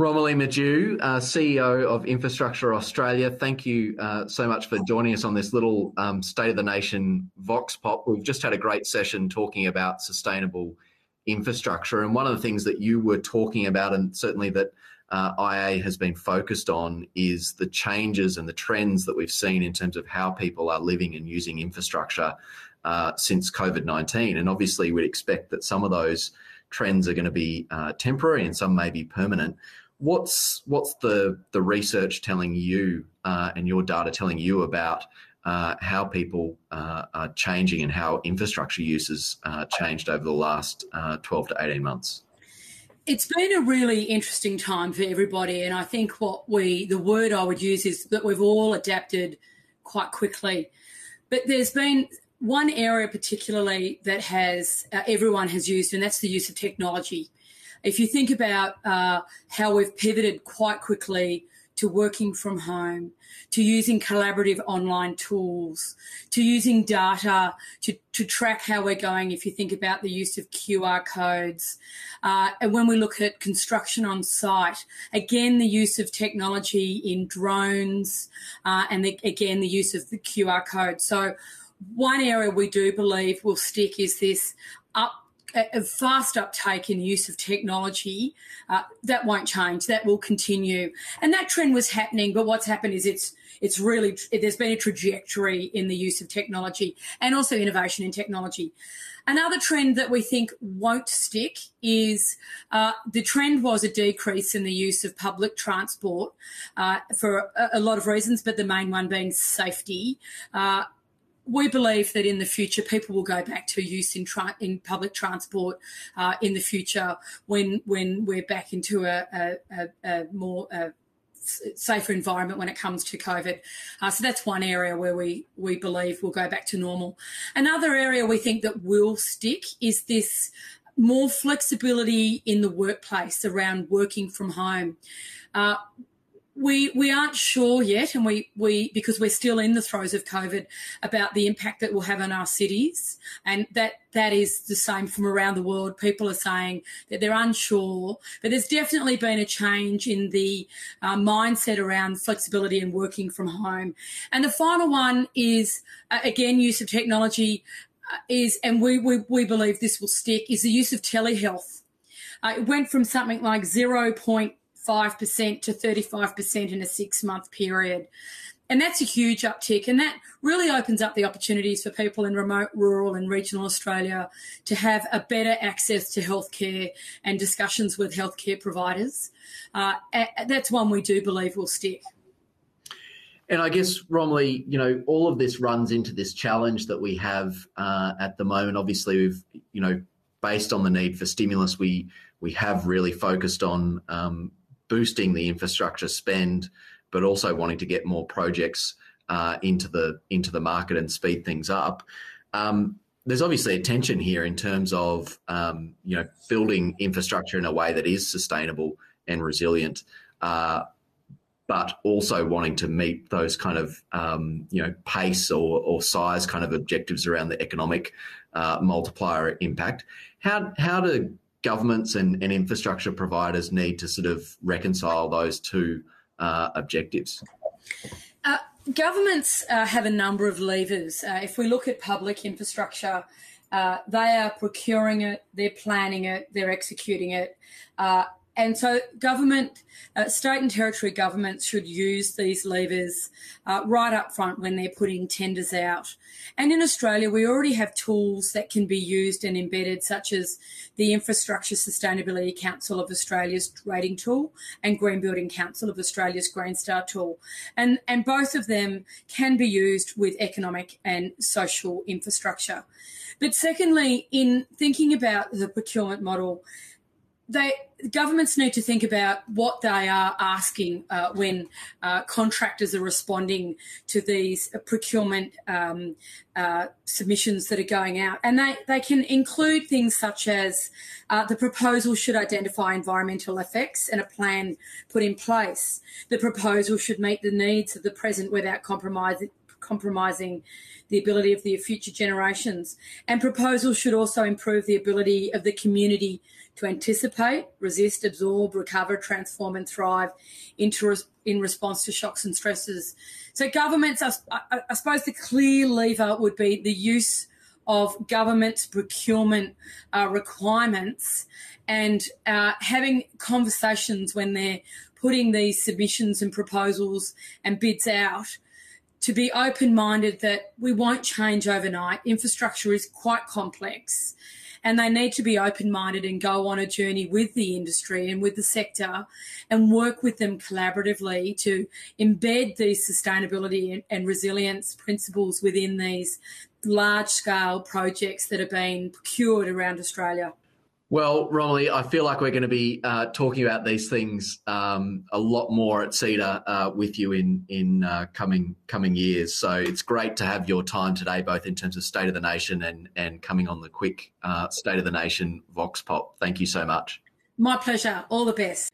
Romilly Madew, uh, CEO of Infrastructure Australia, thank you uh, so much for joining us on this little um, State of the Nation Vox Pop. We've just had a great session talking about sustainable infrastructure. And one of the things that you were talking about, and certainly that uh, IA has been focused on, is the changes and the trends that we've seen in terms of how people are living and using infrastructure uh, since COVID 19. And obviously, we'd expect that some of those trends are going to be uh, temporary and some may be permanent. What's what's the the research telling you uh, and your data telling you about uh, how people uh, are changing and how infrastructure uses uh, changed over the last uh, 12 to 18 months? It's been a really interesting time for everybody, and I think what we the word I would use is that we've all adapted quite quickly. But there's been one area particularly that has uh, everyone has used, and that's the use of technology. If you think about uh, how we've pivoted quite quickly to working from home, to using collaborative online tools, to using data to, to track how we're going. If you think about the use of QR codes, uh, and when we look at construction on site, again, the use of technology in drones, uh, and the, again, the use of the QR code. So one area we do believe will stick is this up a fast uptake in use of technology, uh, that won't change. That will continue, and that trend was happening. But what's happened is it's it's really there's been a trajectory in the use of technology and also innovation in technology. Another trend that we think won't stick is uh, the trend was a decrease in the use of public transport uh, for a, a, lot of reasons, but the main one being safety. We believe that in the future, people will go back to use in, tra- in public transport uh, in the future when when we're back into a, a, a, a more safer environment when it comes to COVID. Uh, so that's one area where we we believe will go back to normal. Another area we think that will stick is this more flexibility in the workplace around working from home. Uh, we we aren't sure yet, and we we because we're still in the throes of COVID about the impact that will have on our cities, and that that is the same from around the world. People are saying that they're unsure, but there's definitely been a change in the uh, mindset around flexibility and working from home. And the final one is uh, again use of technology uh, is, and we, we we believe this will stick is the use of telehealth. Uh, it went from something like zero point 5% to 35% in a six month period. And that's a huge uptick. And that really opens up the opportunities for people in remote, rural, and regional Australia to have a better access to healthcare and discussions with healthcare providers. Uh, that's one we do believe will stick. And I guess, Romilly, you know, all of this runs into this challenge that we have uh, at the moment. Obviously, we've, you know, based on the need for stimulus, we we have really focused on um, boosting the infrastructure spend, but also wanting to get more projects uh, into the into the market and speed things up. Um, there's obviously a tension here in terms of um, you know building infrastructure in a way that is sustainable and resilient, uh, but also wanting to meet those kind of um, you know pace or, or size kind of objectives around the economic uh, multiplier impact. How how do governments and, and infrastructure providers need to sort of reconcile those two uh, objectives? Uh, governments uh, have a number of levers. Uh, if we look at public infrastructure, uh, they are procuring it, they're planning it, they're executing it, uh, and so, government, uh, state and territory governments should use these levers uh, right up front when they're putting tenders out. And in Australia, we already have tools that can be used and embedded, such as the Infrastructure Sustainability Council of Australia's rating tool and Green Building Council of Australia's Green Star tool. And, and both of them can be used with economic and social infrastructure. But secondly, in thinking about the procurement model, they governments need to think about what they are asking uh, when uh, contractors are responding to these procurement um, uh, submissions that are going out. And they, they can include things such as uh, the proposal should identify environmental effects and a plan put in place. The proposal should meet the needs of the present without compromising compromising the ability of the future generations. And proposals should also improve the ability of the community to anticipate, resist, absorb, recover, transform, and thrive into in response to shocks and stresses. So, governments, I, I, suppose the clear lever would be the use of government procurement uh, requirements and uh, having conversations when they're putting these submissions and proposals and bids out to be open minded that we won't change overnight. Infrastructure is quite complex and they need to be open minded and go on a journey with the industry and with the sector and work with them collaboratively to embed these sustainability and resilience principles within these large scale projects that are being procured around Australia. Well, Romilly, I feel like we're going to be uh, talking about these things um, a lot more at CEDA uh, with you in in uh, coming coming years. So it's great to have your time today, both in terms of State of the Nation and and coming on the quick uh, State of the Nation Vox Pop. Thank you so much. My pleasure. All the best.